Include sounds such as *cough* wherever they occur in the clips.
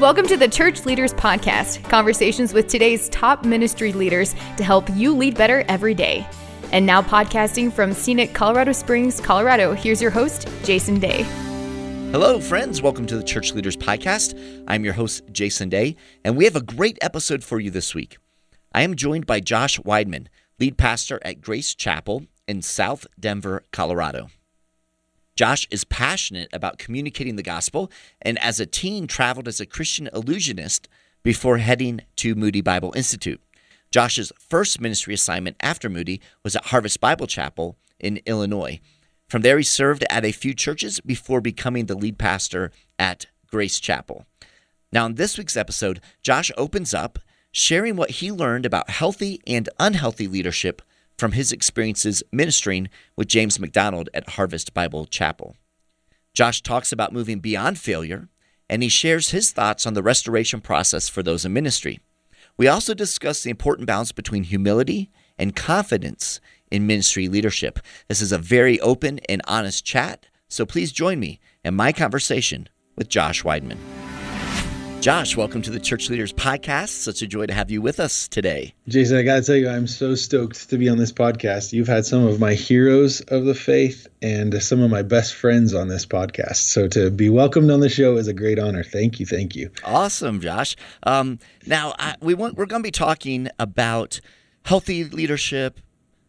Welcome to the Church Leaders Podcast, conversations with today's top ministry leaders to help you lead better every day. And now, podcasting from scenic Colorado Springs, Colorado, here's your host, Jason Day. Hello, friends. Welcome to the Church Leaders Podcast. I'm your host, Jason Day, and we have a great episode for you this week. I am joined by Josh Weidmann, lead pastor at Grace Chapel in South Denver, Colorado. Josh is passionate about communicating the gospel and as a teen traveled as a Christian illusionist before heading to Moody Bible Institute. Josh's first ministry assignment after Moody was at Harvest Bible Chapel in Illinois. From there, he served at a few churches before becoming the lead pastor at Grace Chapel. Now, in this week's episode, Josh opens up, sharing what he learned about healthy and unhealthy leadership from his experiences ministering with James MacDonald at Harvest Bible Chapel. Josh talks about moving beyond failure, and he shares his thoughts on the restoration process for those in ministry. We also discuss the important balance between humility and confidence in ministry leadership. This is a very open and honest chat, so please join me in my conversation with Josh Weidmann. Josh, welcome to the Church Leaders Podcast. Such a joy to have you with us today. Jason, I got to tell you, I'm so stoked to be on this podcast. You've had some of my heroes of the faith and some of my best friends on this podcast. So to be welcomed on the show is a great honor. Thank you. Thank you. Awesome, Josh. Um, now, I, we want, we're going to be talking about healthy leadership,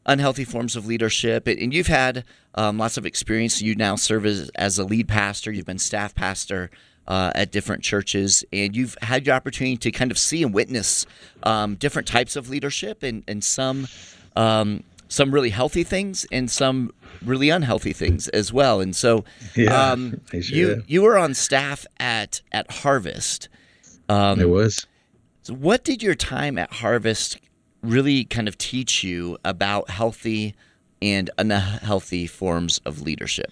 unhealthy forms of leadership. And you've had um, lots of experience. You now serve as, as a lead pastor, you've been staff pastor uh, at different churches, and you've had your opportunity to kind of see and witness um, different types of leadership and, and some. Um, some really healthy things and some really unhealthy things as well. And so, yeah, um, *laughs* sure you did. you were on staff at at Harvest. Um, it was. So what did your time at Harvest really kind of teach you about healthy and unhealthy forms of leadership?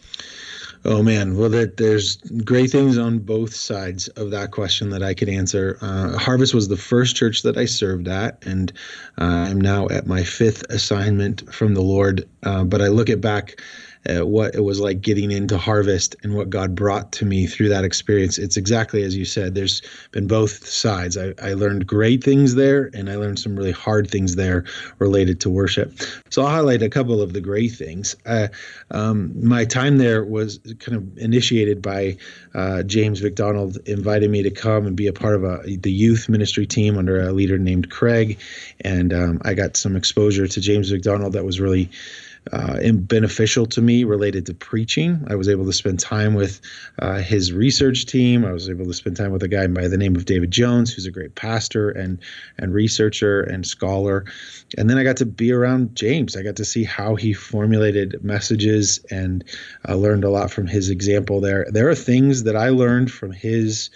Oh man, well, that there's great things on both sides of that question that I could answer. Uh, Harvest was the first church that I served at, and uh, I'm now at my fifth assignment from the Lord. Uh, but I look at back uh, what it was like getting into harvest and what God brought to me through that experience. It's exactly as you said. There's been both sides. I, I learned great things there, and I learned some really hard things there related to worship. So I'll highlight a couple of the great things. Uh, um, my time there was kind of initiated by uh, James MacDonald invited me to come and be a part of a, the youth ministry team under a leader named Craig, and um, I got some exposure to James MacDonald that was really uh, beneficial to me related to preaching. I was able to spend time with uh, his research team. I was able to spend time with a guy by the name of David Jones, who's a great pastor and and researcher and scholar. And then I got to be around James. I got to see how he formulated messages and uh, learned a lot from his example there. There are things that I learned from his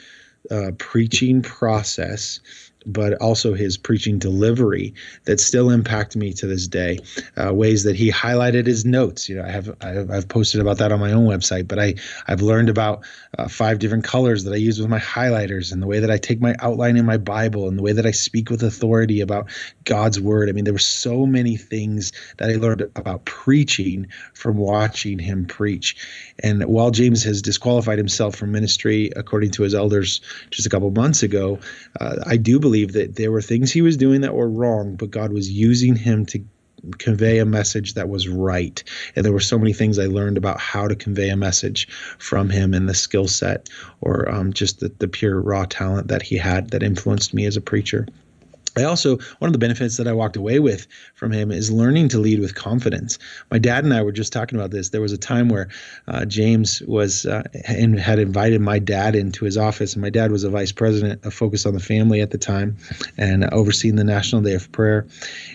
uh, preaching process but also his preaching delivery that still impact me to this day. Uh, ways that he highlighted his notes. You know, I have, I have I've posted about that on my own website, but I I've learned about uh, five different colors that I use with my highlighters, and the way that I take my outline in my Bible, and the way that I speak with authority about God's word. I mean, there were so many things that I learned about preaching from watching him preach. And while James has disqualified himself from ministry, according to his elders just a couple months ago, uh, I do believe believe that there were things he was doing that were wrong, but God was using him to convey a message that was right. And there were so many things I learned about how to convey a message from him and the skill set or um, just the, the pure raw talent that he had that influenced me as a preacher. I also, one of the benefits that I walked away with from him is learning to lead with confidence. My dad and I were just talking about this. There was a time where uh, James was uh, and had invited my dad into his office, and my dad was a vice president of Focus on the Family at the time and overseeing the National Day of Prayer.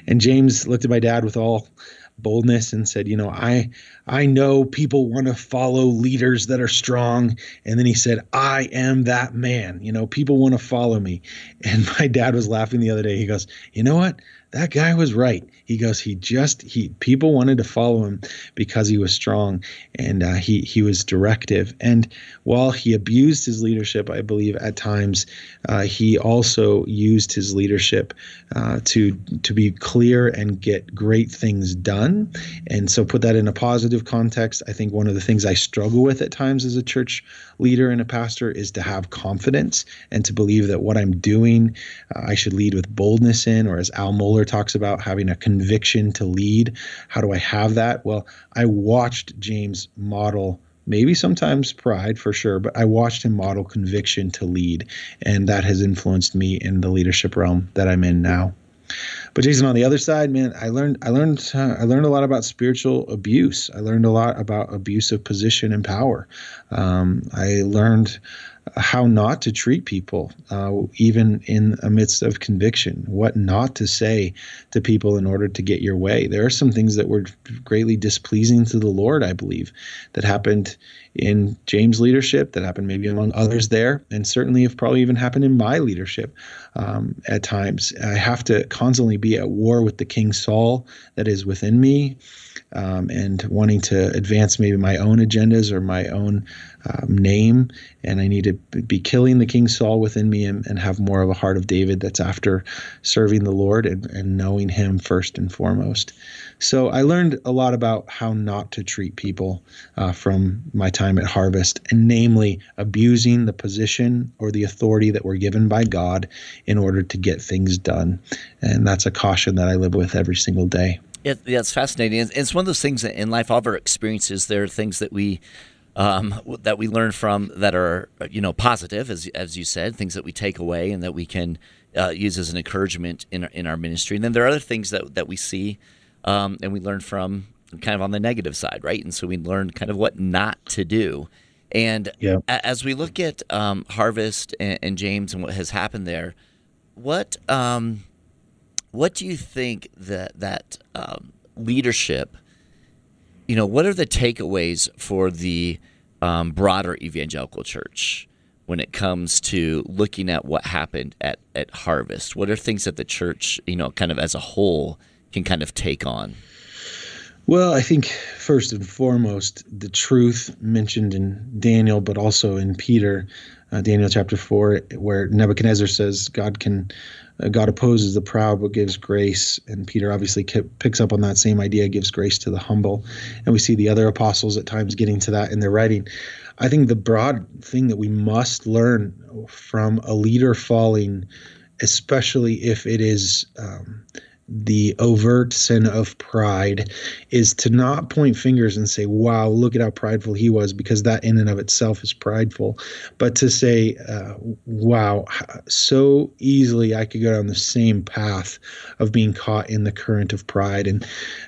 And James looked at my dad with all boldness and said, you know, I I know people want to follow leaders that are strong. And then he said, I am that man. You know, people want to follow me. And *laughs* my dad was laughing the other day. He goes, you know what? That guy was right. He goes, he just he people wanted to follow him because he was strong and uh, he he was directive. And while he abused his leadership, I believe at times uh, he also used his leadership uh, to to be clear and get great things done. And so put that in a positive context. I think one of the things I struggle with at times as a church leader and a pastor is to have confidence and to believe that what I'm doing, uh, I should lead with boldness in, or as Al Mohler talks about, having a conviction to lead. How do I have that? Well, I watched James model maybe sometimes pride for sure, but I watched him model conviction to lead, and that has influenced me in the leadership realm that I'm in now. But Jason, on the other side, man, I learned I learned uh, I learned a lot about spiritual abuse. I learned a lot about abuse of position and power. Um, I learned how not to treat people, uh, even in amidst of conviction, what not to say to people in order to get your way. There are some things that were greatly displeasing to the Lord, I believe, that happened in James' leadership, that happened maybe among others there, and certainly have probably even happened in my leadership um, at times. I have to constantly be at war with the King Saul that is within me um, and wanting to advance maybe my own agendas or my own um, name. And I need to be killing the King Saul within me and, and, have more of a heart of David that's after serving the Lord and, and knowing Him first and foremost. So I learned a lot about how not to treat people uh, from my time at Harvest, and namely abusing the position or the authority that we're given by God in order to get things done. And that's a caution that I live with every single day. It, yeah, it's fascinating. It's one of those things in life, all of our experiences, there are things that we um, that we learn from that are you know positive, as as you said, things that we take away and that we can uh, use as an encouragement in our, in our ministry. And then there are other things that that we see um, and we learn from kind of on the negative side, right? And so we learn kind of what not to do. And yeah. as we look at um, Harvest and, and, James and what has happened there, what um, what do you think that that um, leadership? You know, what are the takeaways for the um, broader evangelical church when it comes to looking at what happened at at Harvest? What are things that the church, you know, kind of as a whole, can kind of take on? Well, I think first and foremost, the truth mentioned in Daniel, but also in Peter, uh, Daniel chapter four, where Nebuchadnezzar says God can uh, God opposes the proud but gives grace. And Peter obviously picks up on that same idea, gives grace to the humble. And we see the other apostles at times getting to that in their writing. I think the broad thing that we must learn from a leader falling, especially if it is um, the overt sin of pride is to not point fingers and say, wow, look at how prideful he was, because that in and of itself is prideful, but to say, uh, wow, so easily I could go down the same path of being caught in the current of pride. And,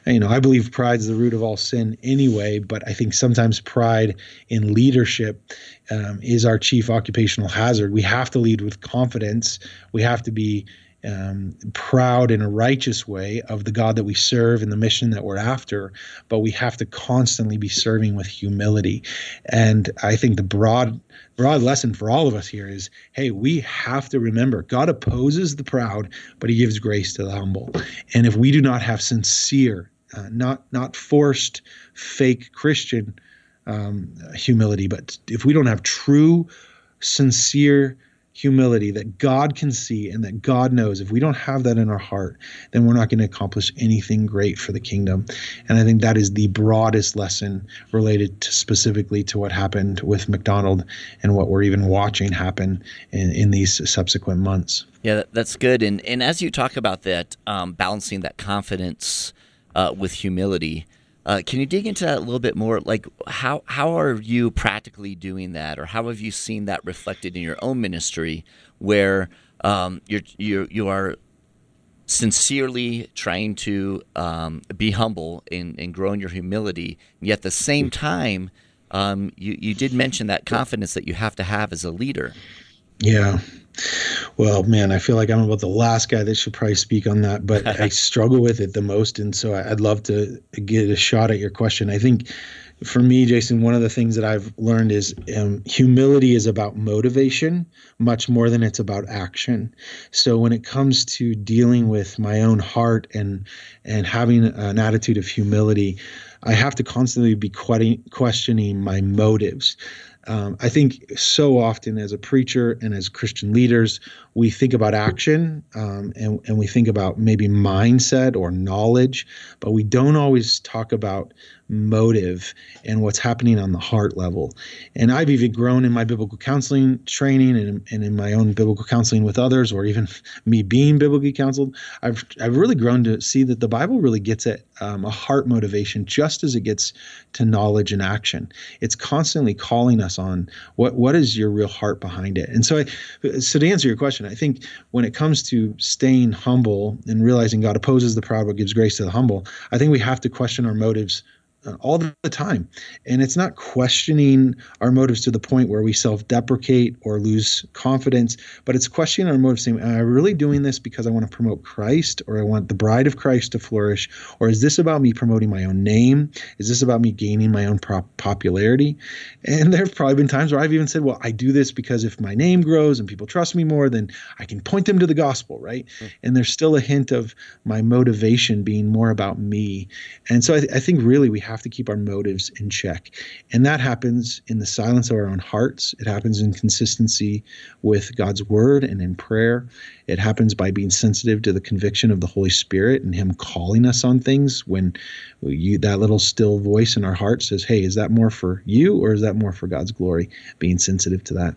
you know, I believe pride is the root of all sin anyway, but I think sometimes pride in leadership um, is our chief occupational hazard. We have to lead with confidence. We have to be um, proud in a righteous way of the God that we serve and the mission that we're after, but we have to constantly be serving with humility. And I think the broad broad lesson for all of us here is hey we have to remember god opposes the proud but he gives grace to the humble and if we do not have sincere uh, not not forced fake christian um, humility but if we don't have true sincere humility that God can see and that God knows. If we don't have that in our heart, then we're not going to accomplish anything great for the kingdom. And I think that is the broadest lesson related to specifically to what happened with MacDonald and what we're even watching happen in, in these subsequent months. Yeah, that's good. And and as you talk about that, um, balancing that confidence uh, with humility. Uh, can you dig into that a little bit more? Like, how how are you practically doing that, or how have you seen that reflected in your own ministry, where um, you're you you are sincerely trying to um, be humble and, and grow in your humility, yet at the same time, um, you you did mention that confidence that you have to have as a leader. Yeah. Well, man, I feel like I'm about the last guy that should probably speak on that, but I *laughs* struggle with it the most. And so I'd love to get a shot at your question. I think for me, Jason, one of the things that I've learned is um, humility is about motivation much more than it's about action. So when it comes to dealing with my own heart and and having an attitude of humility, I have to constantly be questioning my motives. Um, I think so often as a preacher and as Christian leaders, we think about action um, and, and we think about maybe mindset or knowledge, but we don't always talk about motive and what's happening on the heart level. And I've even grown in my biblical counseling training and, and in my own biblical counseling with others, or even *laughs* me being biblically counseled. I've, I've really grown to see that the Bible really gets at um, a heart motivation just as it gets to knowledge and action. It's constantly calling us on what, what is your real heart behind it. And so, I, so to answer your question, I think when it comes to staying humble and realizing God opposes the proud but gives grace to the humble, I think we have to question our motives all the time. And it's not questioning our motives to the point where we self deprecate or lose confidence, but it's questioning our motives saying, Am I really doing this because I want to promote Christ or I want the bride of Christ to flourish? Or is this about me promoting my own name? Is this about me gaining my own popularity? And *laughs* there have probably been times where I've even said, Well, I do this because if my name grows and people trust me more, then I can point them to the gospel, right? Mm. And there's still a hint of my motivation being more about me. And so I, th- I think really we have to keep our motives in check. And that happens in the silence of our own hearts. It happens in consistency with God's word and in prayer. It happens by being sensitive to the conviction of the Holy Spirit and Him calling us on things when you, that little still voice in our heart says, Hey, is that more for you or is that more for God's glory? Being sensitive to that.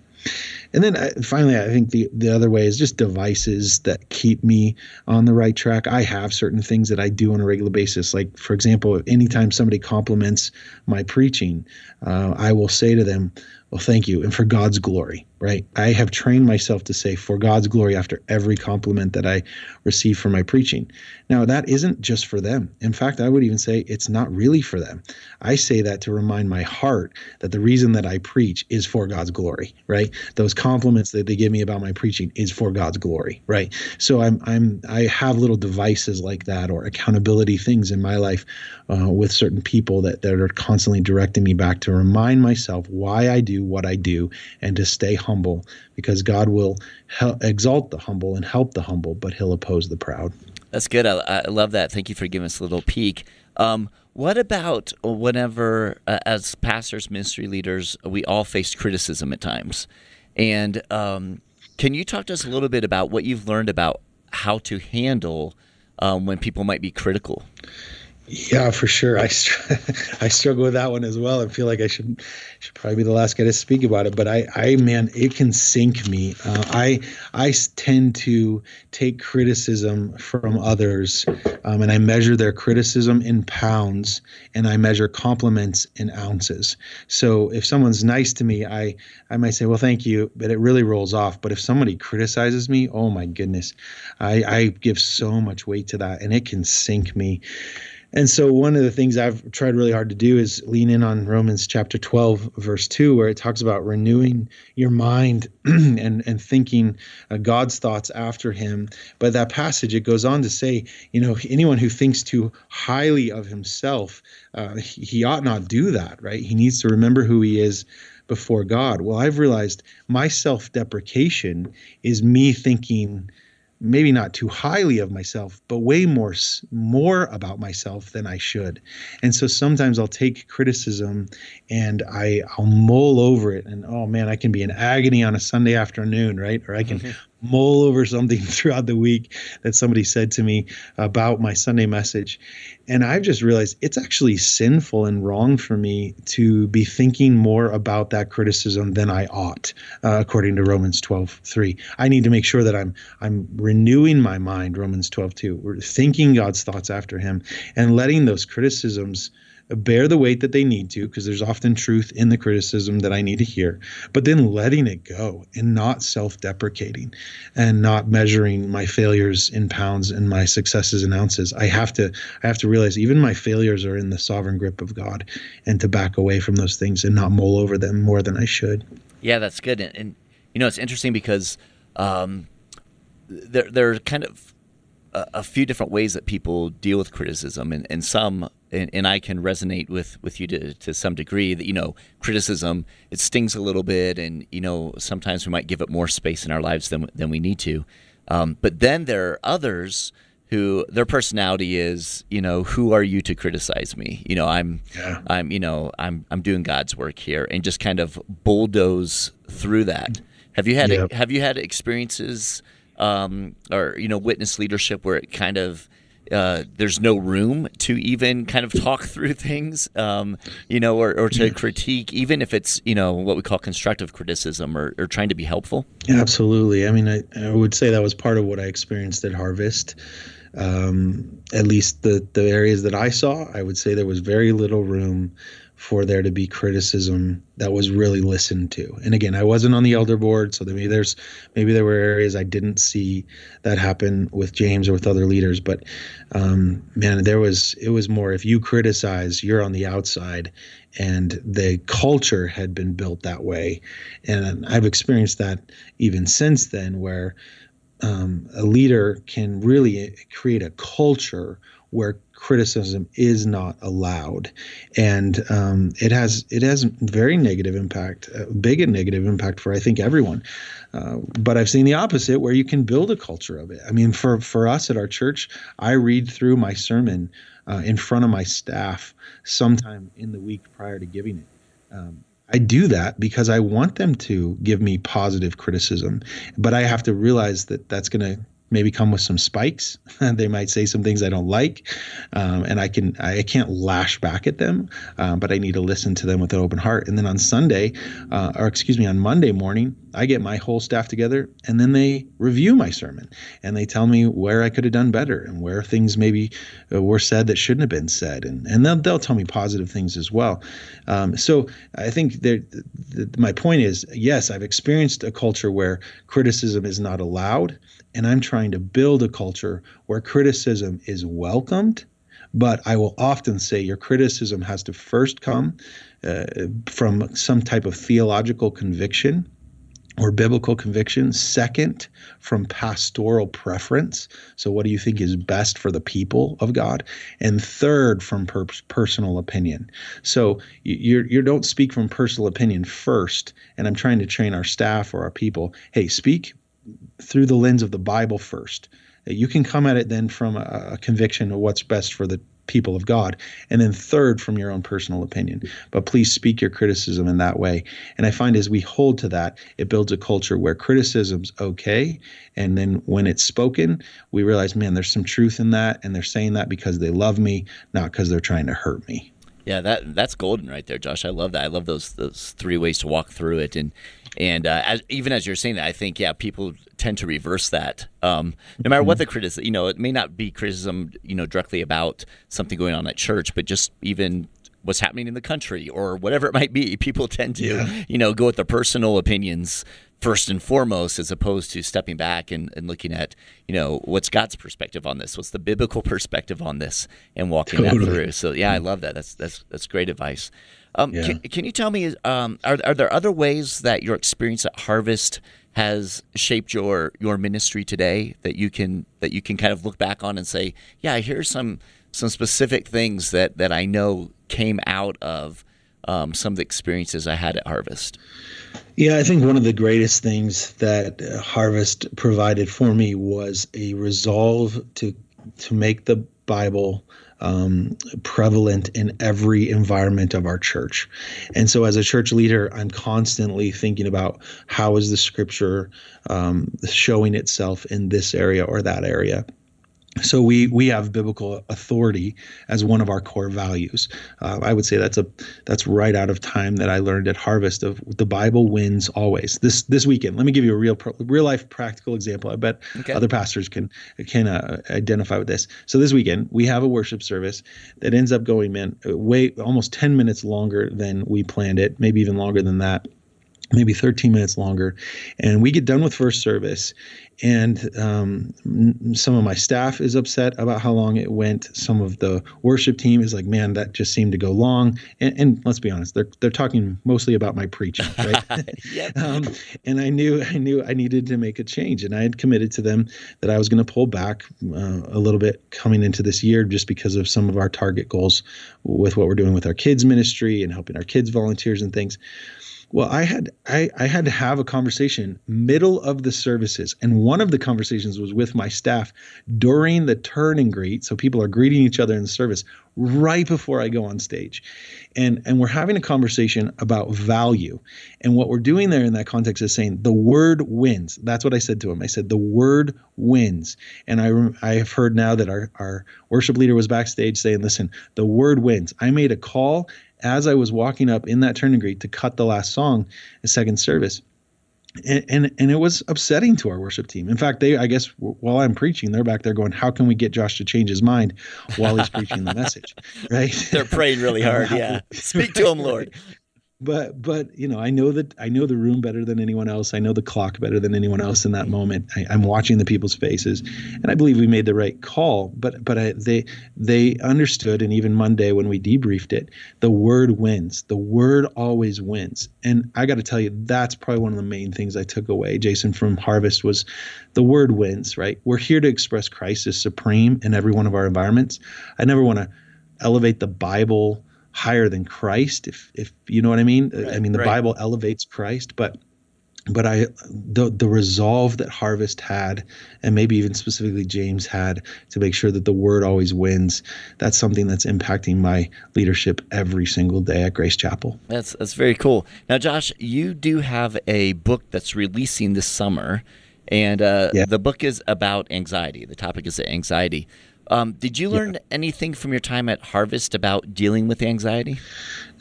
And then uh, finally, I think the, the other way is just devices that keep me on the right track. I have certain things that I do on a regular basis. Like, for example, anytime somebody compliments my preaching, uh, I will say to them, well, thank you. And for God's glory, right? I have trained myself to say for God's glory after every compliment that I receive for my preaching. Now, that isn't just for them. In fact, I would even say it's not really for them. I say that to remind my heart that the reason that I preach is for God's glory, right? Those compliments that they give me about my preaching is for God's glory, right? So I'm I'm I have little devices like that or accountability things in my life uh, with certain people that that are constantly directing me back to remind myself why I do what I do and to stay humble because God will exalt the humble and help the humble, but He'll oppose the proud. That's good. I, I love that. Thank you for giving us a little peek. Um, what about whenever, uh, as pastors, ministry leaders, we all face criticism at times? And um, can you talk to us a little bit about what you've learned about how to handle um, when people might be critical? Yeah, for sure. I str- *laughs* I struggle with that one as well. I feel like I should should probably be the last guy to speak about it. But I, I man, it can sink me. Uh, I I tend to take criticism from others, um, and I measure their criticism in pounds, and I measure compliments in ounces. So if someone's nice to me, I I might say, well, thank you, but it really rolls off. But if somebody criticizes me, oh my goodness, I I give so much weight to that, and it can sink me. And so, one of the things I've tried really hard to do is lean in on Romans chapter 12, verse 2, where it talks about renewing your mind *clears throat* and, and thinking uh, God's thoughts after Him. But that passage, it goes on to say, you know, anyone who thinks too highly of himself, uh, he, he ought not do that, right? He needs to remember who he is before God. Well, I've realized my self deprecation is me thinking maybe not too highly of myself, but way more more about myself than I should. And so sometimes I'll take criticism and I I'll mull over it and oh man, I can be in agony on a Sunday afternoon, right? Or I can mm-hmm mull over something *laughs* throughout the week that somebody said to me about my Sunday message. And I've just realized it's actually sinful and wrong for me to be thinking more about that criticism than I ought, uh, according to Romans 12, 3. I need to make sure that I'm I'm renewing my mind, Romans 12, 2. We're thinking God's thoughts after him and letting those criticisms bear the weight that they need to, because there's often truth in the criticism that I need to hear, but then letting it go and not self deprecating and not measuring my failures in pounds and my successes in ounces. I have to I have to realize even my failures are in the sovereign grip of God and to back away from those things and not mull over them more than I should. Yeah, that's good. And, and you know, it's interesting because um, there there are kind of a, a few different ways that people deal with criticism, and, and some and, and I can resonate with with you to to some degree that you know criticism it stings a little bit, and you know sometimes we might give it more space in our lives than than we need to. Um, but then there are others who their personality is, you know, who are you to criticize me? You know, I'm, yeah. I'm, you know, I'm, I'm doing God's work here, and just kind of bulldoze through that. Have you had yep. have you had experiences um, or you know witness leadership where it kind of uh, there's no room to even kind of talk *laughs* through things, um, you know, or, or to critique, even if it's, you know, what we call constructive criticism or, or trying to be helpful? Absolutely. I mean, I, I, would say that was part of what I experienced at Harvest. Um, at least the, the areas that I saw, I would say there was very little room for there to be criticism that was really listened to. And again, I wasn't on the elder board, so maybe there's maybe there were areas I didn't see that happen with James or with other leaders. But um, man, there was it was more if you criticize, you're on the outside, and the culture had been built that way. And I've experienced that even since then, where um, a leader can really create a culture where criticism is not allowed, and um, it has it has very negative impact, uh, big and negative impact for I think everyone. Uh, but I've seen the opposite, where you can build a culture of it. I mean, for for us at our church, I read through my sermon uh, in front of my staff sometime in the week prior to giving it. Um, I do that because I want them to give me positive criticism, but I have to realize that that's going to maybe come with some spikes. *laughs* they might say some things I don't like, um, and I can I can't lash back at them, um, but I need to listen to them with an open heart. And then on Sunday, uh, or excuse me, on Monday morning, I get my whole staff together, and then they review my sermon, and they tell me where I could have done better and where things maybe uh, were said that shouldn't have been said, and and they'll they'll tell me positive things as well. Um, so I think that my point is yes, I've experienced a culture where criticism is not allowed and I'm trying to build a culture where criticism is welcomed. But I will often say your criticism has to first come uh, from some type of theological conviction or biblical conviction. Second, from pastoral preference. So, what do you think is best for the people of God? And third, from per- personal opinion. So, you you don't speak from personal opinion first. And I'm trying to train our staff or our people. Hey, speak through the lens of the Bible first. You can come at it then from a, a conviction of what's best for the people of God, and then third from your own personal opinion. But please speak your criticism in that way. And I find as we hold to that, it builds a culture where criticism's okay, and then when it's spoken, we realize, man, there's some truth in that, and they're saying that because they love me, not because they're trying to hurt me. Yeah, that that's golden right there, Josh. I love that. I love those those three ways to walk through it, and and uh, as, even as you're saying that, I think yeah, people tend to reverse that. Um, no matter what mm-hmm. the criticism, you know, it may not be criticism, you know, directly about something going on at church, but just even what's happening in the country or whatever it might be. People tend to, yeah. you know, go with their personal opinions first and foremost, as opposed to stepping back and, and looking at, you know, what's God's perspective on this, what's the biblical perspective on this, and walking totally. that through. So yeah, I love that. That's that's that's great advice. Um, yeah. can, can, you tell me, um, are, are there other ways that your experience at Harvest has shaped your your ministry today that you can that you can kind of look back on and say, yeah, here's some some specific things that that I know came out of um, some of the experiences I had at Harvest. Yeah, I think one of the greatest things that uh, Harvest provided for me was a resolve to to make the Bible um, prevalent in every environment of our church. And so, as a church leader, I'm constantly thinking about how is the scripture um, showing itself in this area or that area so we we have biblical authority as one of our core values. Uh, I would say that's a that's right out of time that I learned at Harvest of the Bible wins always. This this weekend, let me give you a real real life practical example. I bet okay. other pastors can can uh, identify with this. So this weekend we have a worship service that ends up going man way almost ten minutes longer than we planned it, maybe even longer than that maybe 13 minutes longer. And we get done with first service, and um, some of my staff is upset about how long it went. Some of the worship team is like, "Man, that just seemed to go long." And, and let's be honest, they're they're talking mostly about my preaching, *laughs* right? yep. *laughs* um, and I knew I knew I needed to make a change, and I had committed to them that I was going to pull back uh, a little bit coming into this year, just because of some of our target goals with what we're doing with our kids ministry and helping our kids volunteers and things. Well, I had I, I had to have a conversation middle of the services, and one of the conversations was with my staff during the turn and greet. So people are greeting each other in the service right before I go on stage, and and we're having a conversation about value. And what we're doing there in that context is saying the word wins. That's what I said to him. I said the word wins. And I I have heard now that our our worship leader was backstage saying, "Listen, the word wins." I made a call as I was walking up in that turning and to cut the last song, the second service. And, and, and it was upsetting to our worship team. In fact, they I guess while I'm preaching, they're back there going, "How can we get Josh to change his mind while he's preaching the message?" *laughs* Right? They're praying really hard. *laughs* yeah, speak to him, Lord but but you know i know that i know the room better than anyone else. I know the clock better than anyone else in that moment. I, am watching the people's faces and i believe we made the right call but but I, they they understood and even monday when we debriefed it the word wins. The word always wins. And i got to tell you that's probably one of the main things i took away. Jason from harvest was the word wins right? We're here to express christ as supreme in every one of our environments. I never want to elevate the bible higher than Christ, if if you know what I mean. Right, I mean the right. Bible elevates Christ, but but I the the resolve that Harvest had, and maybe even specifically James had, to make sure that the word always wins. That's something that's impacting my leadership every single day at Grace Chapel. That's that's very cool. Now, Josh, you do have a book that's releasing this summer, and uh, yeah. the book is about anxiety. The topic is anxiety. Um, did you learn yeah. anything from your time at Harvest about dealing with anxiety?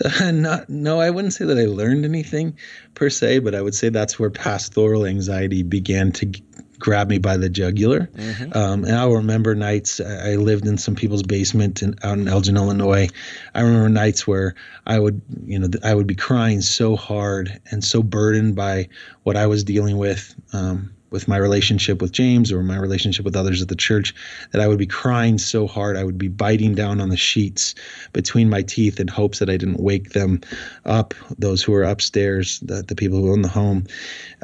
Uh, not, no, I wouldn't say that I learned anything per se, but I would say that's where pastoral anxiety began to g- grab me by the jugular. Mm-hmm. Um, and I'll remember nights I lived in some people's basement in, out in Elgin, Illinois. I remember nights where I would, you know, I would be crying so hard and so burdened by what I was dealing with. Um, with my relationship with James or my relationship with others at the church that I would be crying so hard I would be biting down on the sheets between my teeth in hopes that I didn't wake them up, those who were upstairs, the, the people who own the home.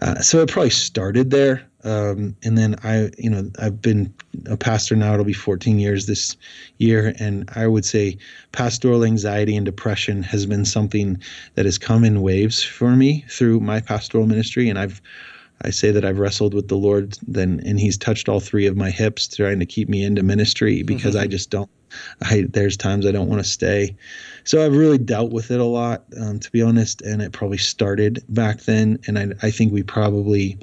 Uh, so it probably started there. Um, and then I, you know, I've been a pastor now. It'll be 14 years this year, and I would say pastoral anxiety and depression has been something that has come in waves for me through my pastoral ministry, and I've I say that I've wrestled with the Lord, then and He's touched all three of my hips, trying to keep me into ministry because mm-hmm. I just don't. I there's times I don't want to stay, so I've really dealt with it a lot, um, to be honest. And it probably started back then, and I I think we probably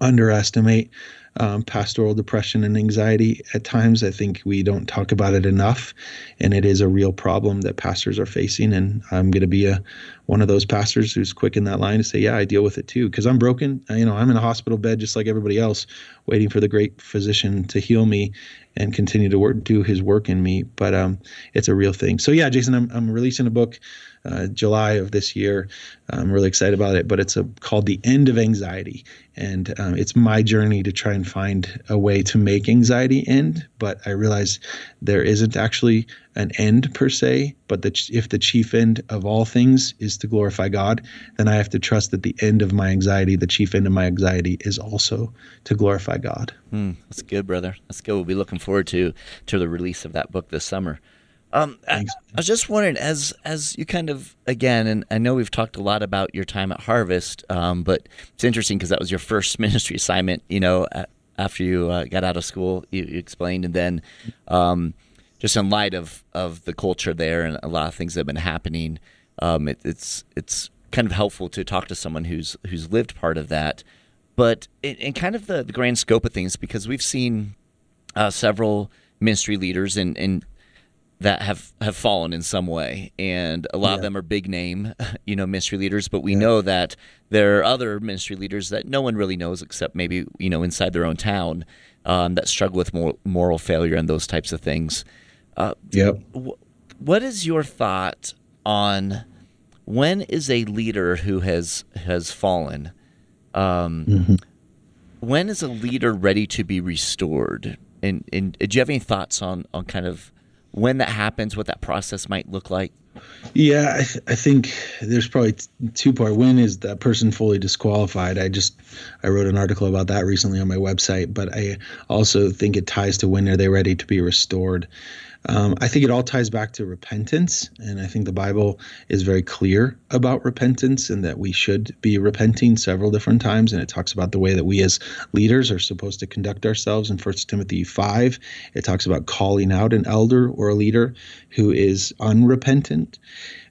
underestimate um, pastoral depression and anxiety at times. I think we don't talk about it enough, and it is a real problem that pastors are facing. And I'm going to be a one of those pastors who's quick in that line to say, "Yeah, I deal with it too," because I'm broken. You know, I'm in a hospital bed just like everybody else, waiting for the great physician to heal me and continue to work, do His work in me. But um, it's a real thing. So yeah, Jason, I'm I'm releasing a book uh, July of this year. I'm really excited about it, but it's a, called The End of Anxiety. And um, it's my journey to try and find a way to make anxiety end. But I realize there isn't actually an end per se, but the, if the chief end of all things is to glorify God, then I have to trust that the end of my anxiety, the chief end of my anxiety, is also to glorify God. Mm, that's good, brother. That's good. We'll be looking forward to to the release of that book this summer. Um, I, I, was just wondering, as as you kind of again, and I know we've talked a lot about your time at Harvest, um, but it's interesting because that was your first *laughs* ministry assignment. You know, after you uh, got out of school, you, you explained, and then um, just in light of of the culture there and a lot of things that have been happening, um, it, it's it's kind of helpful to talk to someone who's who's lived part of that. But in, in kind of the, the grand scope of things, because we've seen uh, several ministry leaders and, and that have have fallen in some way, and a lot yeah. of them are big name, *laughs* you know, ministry leaders. But we yeah. know that there are other ministry leaders that no one really knows except maybe you know inside their own town um, that struggle with moral, moral failure and those types of things. Uh, yep. what is your thought on when is a leader who has has fallen? Um, mm-hmm. when is a leader ready to be restored? And, and do you have any thoughts on on kind of when that happens, what that process might look like? Yeah, I, th- I think there's probably t- two part. When is that person fully disqualified? I just I wrote an article about that recently on my website, but I also think it ties to when are they ready to be restored. Um, I think it all ties back to repentance. And I think the Bible is very clear about repentance and that we should be repenting several different times. And it talks about the way that we as leaders are supposed to conduct ourselves in 1 Timothy 5. It talks about calling out an elder or a leader who is unrepentant.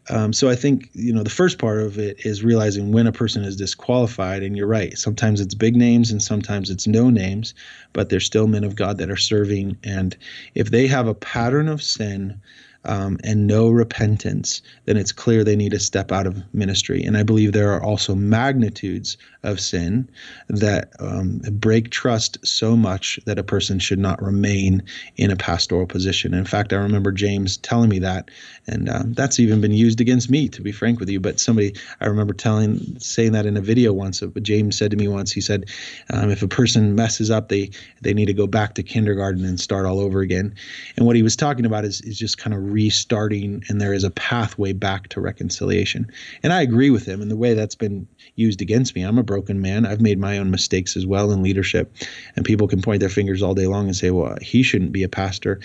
Um, so I think you know the first part of it is realizing when a person is disqualified, and you're right. Sometimes it's big names, and sometimes it's no names, but they're still men of God that are serving. And if they have a pattern of sin, um, and no repentance, then it's clear they need to step out of ministry. And I believe there are also magnitudes of sin that um, break trust so much that a person should not remain in a pastoral position. In fact, I remember James telling me that, and um, that's even been used against me, to be frank with you. But somebody, I remember telling, saying that in a video once. But James said to me once, he said, um, if a person messes up, they they need to go back to kindergarten and start all over again. And what he was talking about is is just kind of restarting, and there is a pathway back to reconciliation. And I agree with him in the way that's been used against me. I'm a broken man. I've made my own mistakes as well in leadership. And people can point their fingers all day long and say, well, he shouldn't be a pastor.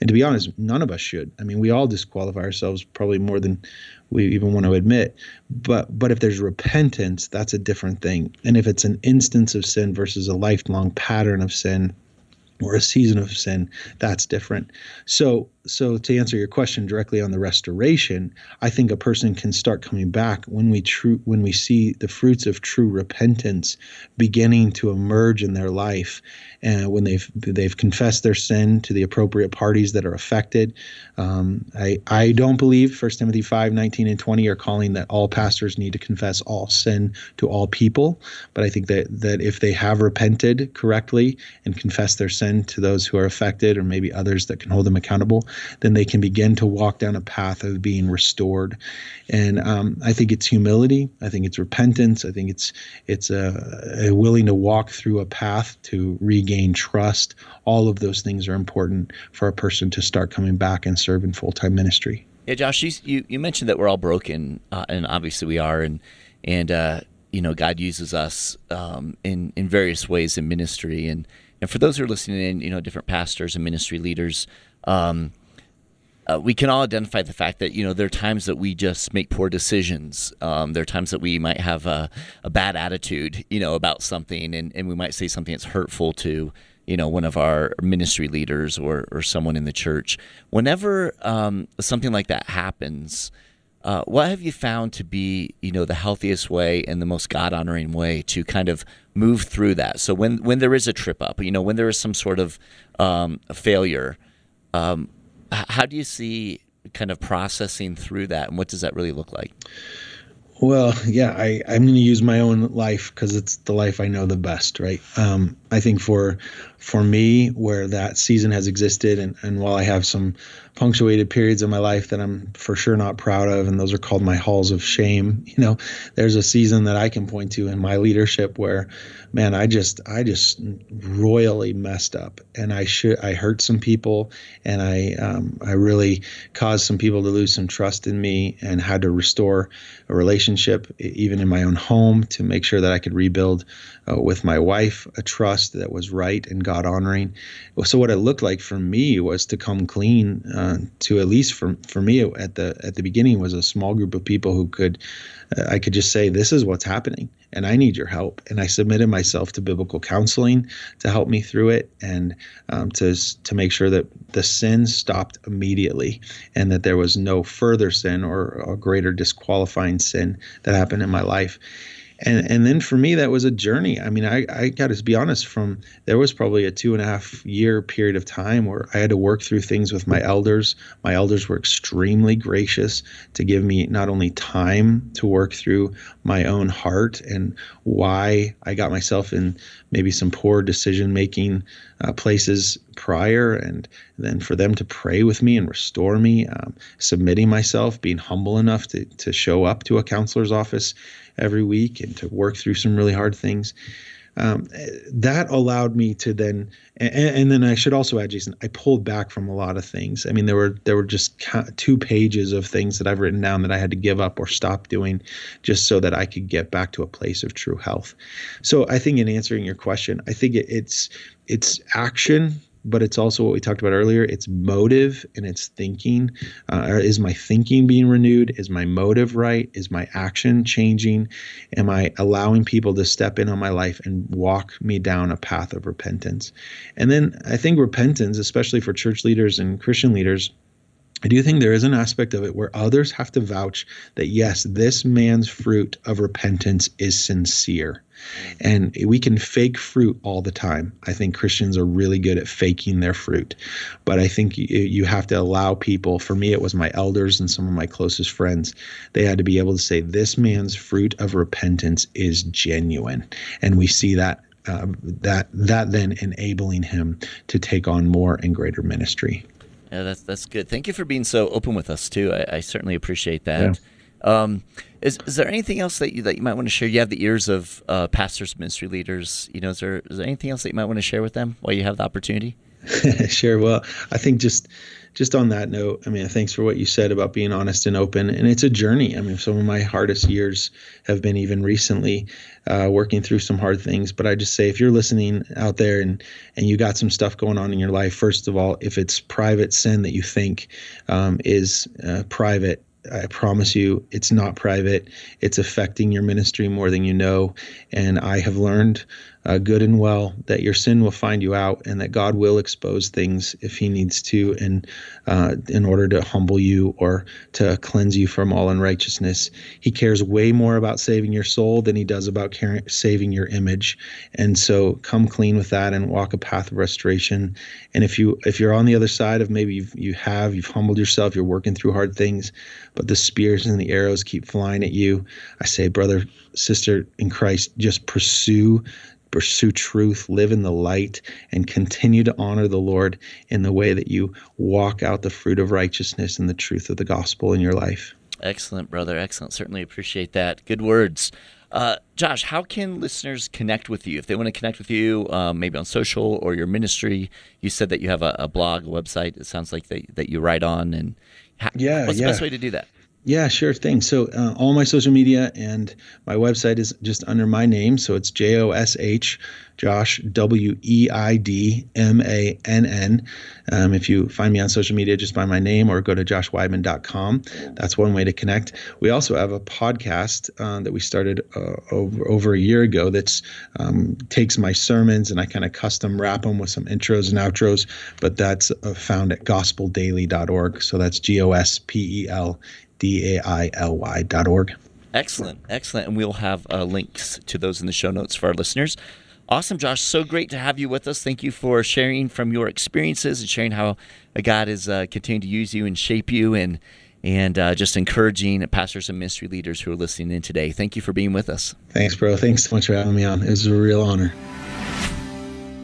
And to be honest, none of us should. I mean, we all disqualify ourselves probably more than we even want to admit. But but if there's repentance, that's a different thing. And if it's an instance of sin versus a lifelong pattern of sin, or a season of sin, that's different. So so to answer your question directly on the restoration, I think a person can start coming back when we true when we see the fruits of true repentance beginning to emerge in their life, and when they've they've confessed their sin to the appropriate parties that are affected. Um, I I don't believe 1 Timothy 5, 19 and 20 are calling that all pastors need to confess all sin to all people, but I think that that if they have repented correctly and confessed their sin to those who are affected or maybe others that can hold them accountable, then they can begin to walk down a path of being restored. And um, I think it's humility. I think it's repentance. I think it's it's a, a willing to walk through a path to regain trust. All of those things are important for a person to start coming back and serve in full time ministry. Yeah, Josh, you, you mentioned that we're all broken, uh, and obviously we are, and and uh, you know God uses us um, in in various ways in ministry, and and for those who are listening in, you know, different pastors and ministry leaders, um, uh, we can all identify the fact that you know there are times that we just make poor decisions. Um, there are times that we might have a, a, bad attitude, you know, about something, and, and we might say something that's hurtful to you know one of our ministry leaders or or someone in the church. Whenever um, something like that happens, uh, what have you found to be you know the healthiest way and the most God honoring way to kind of move through that? So when when there is a trip up, you know, when there is some sort of um, failure. Um, how do you see kind of processing through that, and what does that really look like? Well, yeah, I, I'm going to use my own life because it's the life I know the best, right? Um, I think for for me, where that season has existed, and, and while I have some punctuated periods in my life that I'm for sure not proud of, and those are called my halls of shame. *laughs* You know, there's a season that I can point to in my leadership where, man, I just I just royally messed up, and I should I hurt some people, and I um, I really caused some people to lose some trust in me, and had to restore a relationship even in my own home to make sure that I could rebuild uh, with my wife a trust that was right and God honoring. So what it looked like for me was to come clean uh, to at least for for me at the at the beginning was a small group of people who could uh, I could just say this is what's happening and I need your help and I submitted myself to biblical counseling to help me through it and um, to to make sure that the sin stopped immediately and that there was no further sin or a greater disqualifying sin that happened in my life and and then for me that was a journey. I mean i i got to be honest from there was probably a two and a half year period of time where i had to work through things with my elders. My elders were extremely gracious to give me not only time to work through my own heart and why i got myself in maybe some poor decision making uh, places prior and then for them to pray with me and restore me, um, submitting myself, being humble enough to, to show up to a counselor's office every week and to work through some really hard things um, that allowed me to then and, and, then I should also add Jason I pulled back from a lot of things. I mean there were there were just two pages of things that I've written down that I had to give up or stop doing just so that I could get back to a place of true health. So I think in answering your question I think it, it's it's action but it's also what we talked about earlier. It's motive and it's thinking. Uh, is my thinking being renewed? Is my motive right? Is my action changing? Am I allowing people to step in on my life and walk me down a path of repentance? And then I think repentance, especially for church leaders and Christian leaders, I do think there is an aspect of it where others have to vouch that, yes, this man's fruit of repentance is sincere. And we can fake fruit all the time. I think Christians are really good at faking their fruit. But I think you have to allow people, for me, it was my elders and some of my closest friends, they had to be able to say, this man's fruit of repentance is genuine. And we see that. Uh, that that then enabling him to take on more and greater ministry. Yeah, that's that's good. Thank you for being so open with us too. I, I certainly appreciate that. Yeah. Um, is is there anything else that you that you might want to share? You have the ears of uh, pastors, ministry leaders. You know, is there is there anything else that you might want to share with them while you have the opportunity? *laughs* sure. Well, I think just just on that note, I mean, thanks for what you said about being honest and open. And it's a journey. I mean, some of my hardest years have been even recently uh, working through some hard things. But I just say, if you're listening out there and and you got some stuff going on in your life, first of all, if it's private sin that you think um, is uh, private, I promise you, it's not private. It's affecting your ministry more than you know. And I have learned uh, good and well that your sin will find you out and that God will expose things if He needs to, and uh, in order to humble you or to cleanse you from all unrighteousness. He cares way more about saving your soul than He does about caring, saving your image. And so, come clean with that and walk a path of restoration. And if you if you're on the other side of maybe you've, you have you've humbled yourself, you're working through hard things, but the spears and the arrows keep flying at you. I say, brother, sister in Christ, just pursue pursue truth, live in the light, and continue to honor the Lord in the way that you walk out the fruit of righteousness and the truth of the gospel in your life. Excellent, brother. Excellent. Certainly appreciate that. Good words. Uh, Josh, how can listeners connect with you if they want to connect with you, um, maybe on social or your ministry? You said that you have a, a blog, a website. It sounds like that, that you write on, and yeah, what's yeah. the best way to do that? Yeah, sure thing. So uh, all my social media and my website is just under my name. So it's J O S H, Josh W E I D M A N N. Um, if you find me on social media, just by my name or go to joshweidmann.com. That's one way to connect. We also have a podcast uh, that we started uh, over over a year ago. that um, takes my sermons and I kind of custom wrap them with some intros and outros. But that's uh, found at gospeldaily.org. So that's G O S P E L D A I L Y dot org. Excellent, excellent. And we'll have uh, links to those in the show notes for our listeners. Awesome, Josh. So great to have you with us. Thank you for sharing from your experiences and sharing how God is uh, continuing to use you and shape you and and uh, just encouraging pastors and ministry leaders who are listening in today. Thank you for being with us. Thanks, bro. Thanks so much for having me on. It was a real honor.